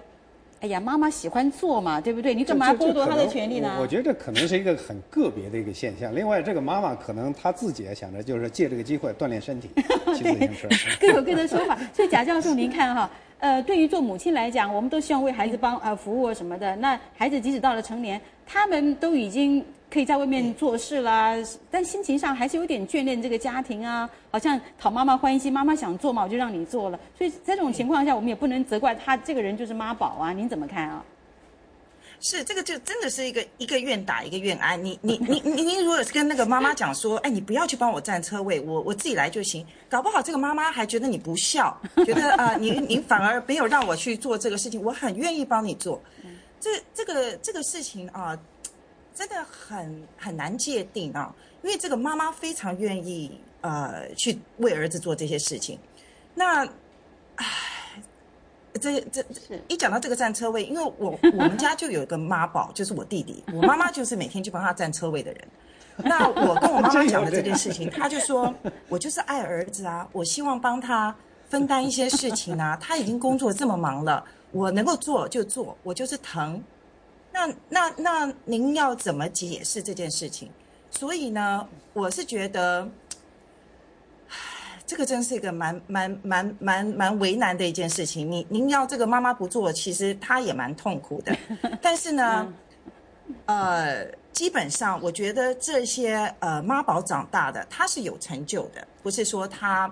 哎呀，妈妈喜欢做嘛，对不对？你干嘛剥夺她的权利呢？”我觉得这可能是一个很个别的一个现象。另外，这个妈妈可能她自己也想着，就是借这个机会锻炼身体，(laughs) 骑自行车。各有各的说法。所以贾教授，您看哈，呃，对于做母亲来讲，我们都希望为孩子帮呃服务什么的。那孩子即使到了成年，他们都已经。可以在外面做事啦，但心情上还是有点眷恋这个家庭啊，好像讨妈妈欢心，妈妈想做嘛，我就让你做了。所以在这种情况下，我们也不能责怪他这个人就是妈宝啊。您怎么看啊？是这个就真的是一个一个愿打一个愿挨。你你你你你如果是跟那个妈妈讲说，哎，你不要去帮我占车位，我我自己来就行。搞不好这个妈妈还觉得你不孝，觉得啊，你你反而没有让我去做这个事情，我很愿意帮你做。这这个这个事情啊。真的很很难界定啊，因为这个妈妈非常愿意呃去为儿子做这些事情。那，唉，这这一讲到这个占车位，因为我 (laughs) 我们家就有一个妈宝，就是我弟弟，我妈妈就是每天去帮他占车位的人。那我跟我妈妈讲的这件事情，他就说我就是爱儿子啊，我希望帮他分担一些事情啊。他已经工作这么忙了，我能够做就做，我就是疼。那那那，您要怎么解释这件事情？所以呢，我是觉得，这个真是一个蛮蛮蛮蛮蛮为难的一件事情。你您要这个妈妈不做，其实她也蛮痛苦的。(laughs) 但是呢，呃，基本上我觉得这些呃妈宝长大的，他是有成就的，不是说他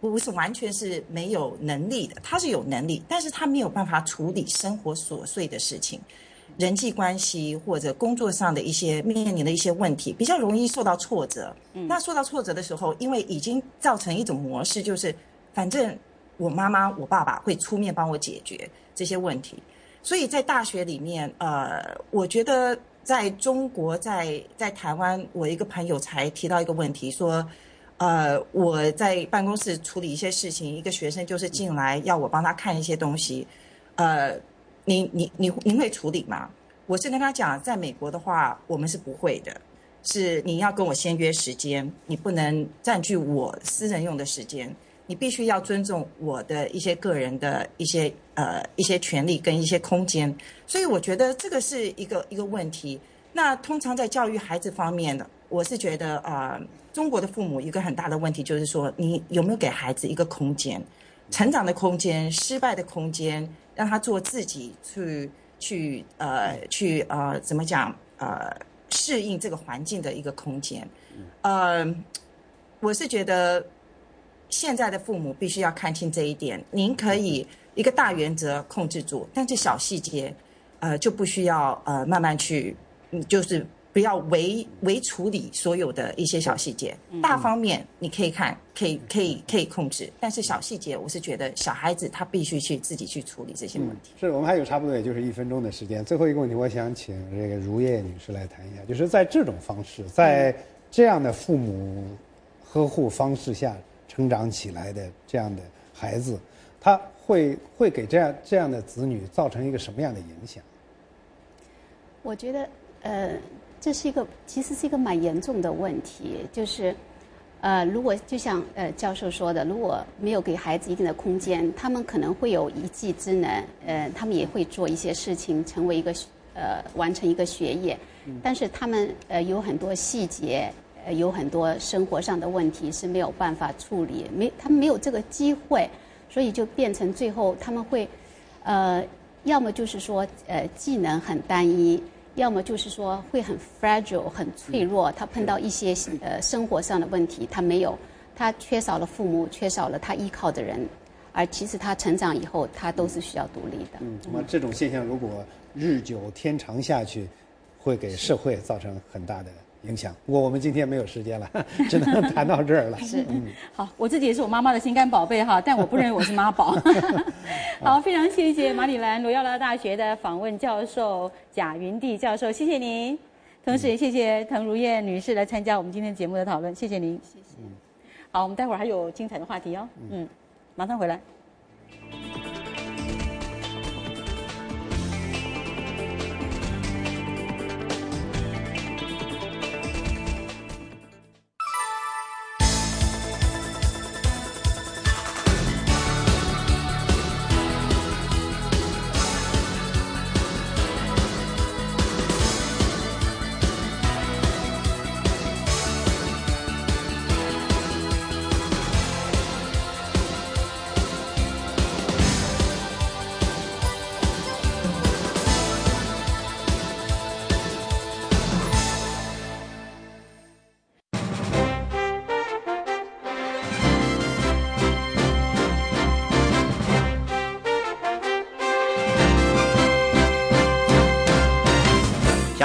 不是完全是没有能力的，他是有能力，但是他没有办法处理生活琐碎的事情。人际关系或者工作上的一些面临的一些问题，比较容易受到挫折。那受到挫折的时候，因为已经造成一种模式，就是反正我妈妈、我爸爸会出面帮我解决这些问题。所以在大学里面，呃，我觉得在中国，在在台湾，我一个朋友才提到一个问题，说，呃，我在办公室处理一些事情，一个学生就是进来要我帮他看一些东西，呃。你你你您会处理吗？我是跟他讲，在美国的话，我们是不会的，是你要跟我先约时间，你不能占据我私人用的时间，你必须要尊重我的一些个人的一些呃一些权利跟一些空间，所以我觉得这个是一个一个问题。那通常在教育孩子方面的，我是觉得啊，中国的父母一个很大的问题就是说，你有没有给孩子一个空间，成长的空间，失败的空间。让他做自己，去去呃去呃怎么讲呃适应这个环境的一个空间，呃，我是觉得现在的父母必须要看清这一点。您可以一个大原则控制住，但是小细节，呃就不需要呃慢慢去，嗯就是。不要为为处理所有的一些小细节，大方面你可以看，可以可以可以控制，但是小细节，我是觉得小孩子他必须去自己去处理这些问题。是我们还有差不多也就是一分钟的时间，最后一个问题，我想请这个如叶女士来谈一下，就是在这种方式，在这样的父母呵护方式下成长起来的这样的孩子，他会会给这样这样的子女造成一个什么样的影响？我觉得，呃。这是一个其实是一个蛮严重的问题，就是，呃，如果就像呃教授说的，如果没有给孩子一定的空间，他们可能会有一技之能，呃，他们也会做一些事情，成为一个呃完成一个学业，但是他们呃有很多细节，呃有很多生活上的问题是没有办法处理，没他们没有这个机会，所以就变成最后他们会，呃，要么就是说呃技能很单一。要么就是说会很 fragile 很脆弱，他碰到一些呃生活上的问题，他没有，他缺少了父母，缺少了他依靠的人，而其实他成长以后，他都是需要独立的。嗯，那么这种现象如果日久天长下去，会给社会造成很大的影响。不过我们今天没有时间了，(laughs) 只能谈到这儿了。(laughs) 是，嗯，好，我自己也是我妈妈的心肝宝贝哈，但我不认为我是妈宝。(laughs) 好，非常谢谢马里兰罗耀拉大学的访问教授贾云地教授，谢谢您。同时也谢谢滕如燕女士来参加我们今天节目的讨论，谢谢您。谢谢。好，我们待会儿还有精彩的话题哦。嗯，马上回来。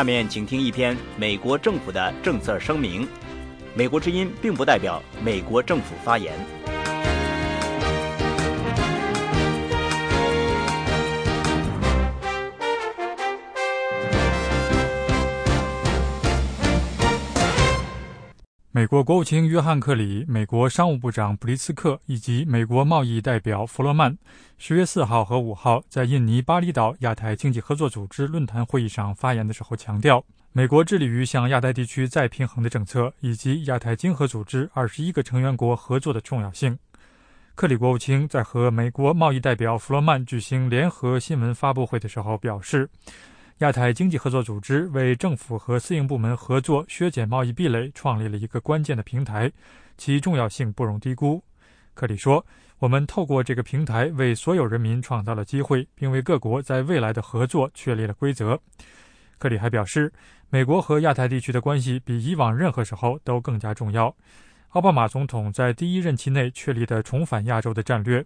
下面请听一篇美国政府的政策声明。美国之音并不代表美国政府发言。美国国务卿约翰·克里、美国商务部长布里斯克以及美国贸易代表弗洛曼，十月四号和五号在印尼巴厘岛亚太经济合作组织论坛会议上发言的时候强调，美国致力于向亚太地区再平衡的政策以及亚太经合组织二十一个成员国合作的重要性。克里国务卿在和美国贸易代表弗洛曼举行联合新闻发布会的时候表示。亚太经济合作组织为政府和私营部门合作削减贸易壁垒创立了一个关键的平台，其重要性不容低估。克里说：“我们透过这个平台为所有人民创造了机会，并为各国在未来的合作确立了规则。”克里还表示，美国和亚太地区的关系比以往任何时候都更加重要。奥巴马总统在第一任期内确立的重返亚洲的战略，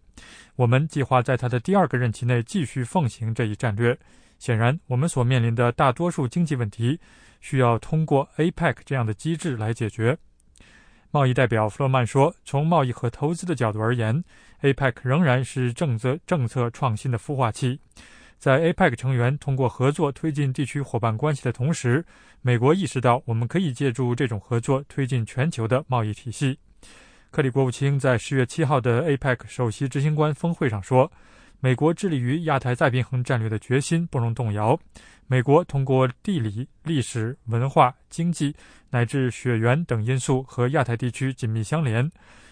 我们计划在他的第二个任期内继续奉行这一战略。显然，我们所面临的大多数经济问题需要通过 APEC 这样的机制来解决。贸易代表弗洛曼说：“从贸易和投资的角度而言，APEC 仍然是政策政策创新的孵化器。在 APEC 成员通过合作推进地区伙伴关系的同时，美国意识到我们可以借助这种合作推进全球的贸易体系。”克里国务卿在十月七号的 APEC 首席执行官峰会上说。美国致力于亚太再平衡战略的决心不容动摇。美国通过地理、历史、文化、经济乃至血缘等因素和亚太地区紧密相连。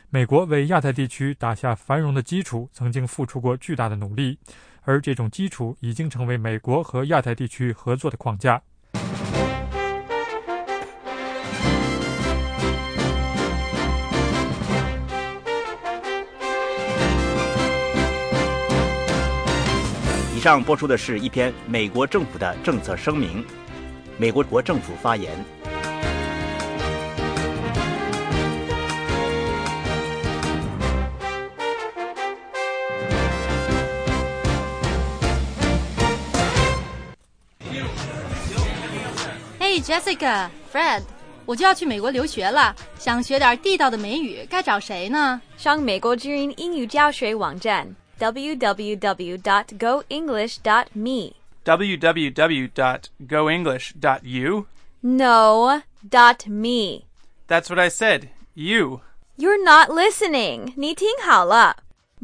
美国为亚太地区打下繁荣的基础，曾经付出过巨大的努力，而这种基础已经成为美国和亚太地区合作的框架。上播出的是一篇美国政府的政策声明。美国国政府发言。Hey Jessica, Fred，我就要去美国留学了，想学点地道的美语，该找谁呢？上美国之音英语教学网站。www.goenglish.me. www.goenglish.u? No, dot me. That's what I said. You. You're not listening. 你听好了，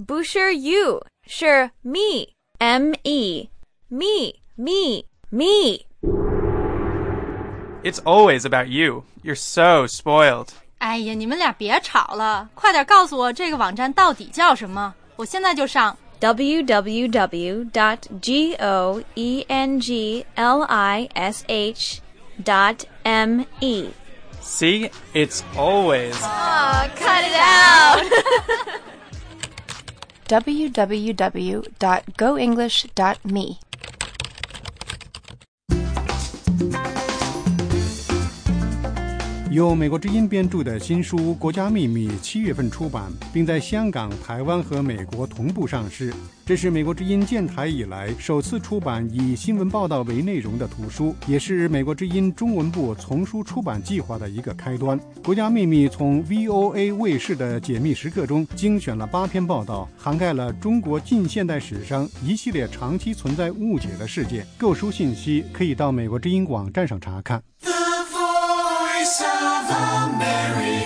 不是 you，是 me. M E. Me, me, me. It's always about you. You're so spoiled. 哎呀，你们俩别吵了，快点告诉我这个网站到底叫什么。 我现在就上 www.goenglish.me. See, it's always. Oh, cut it out. (laughs) www.goenglish.me. 由美国之音编著的新书《国家秘密》七月份出版，并在香港、台湾和美国同步上市。这是美国之音建台以来首次出版以新闻报道为内容的图书，也是美国之音中文部丛书出版计划的一个开端。《国家秘密》从 VOA 卫视的解密时刻中精选了八篇报道，涵盖了中国近现代史上一系列长期存在误解的事件。购书信息可以到美国之音网站上查看。America.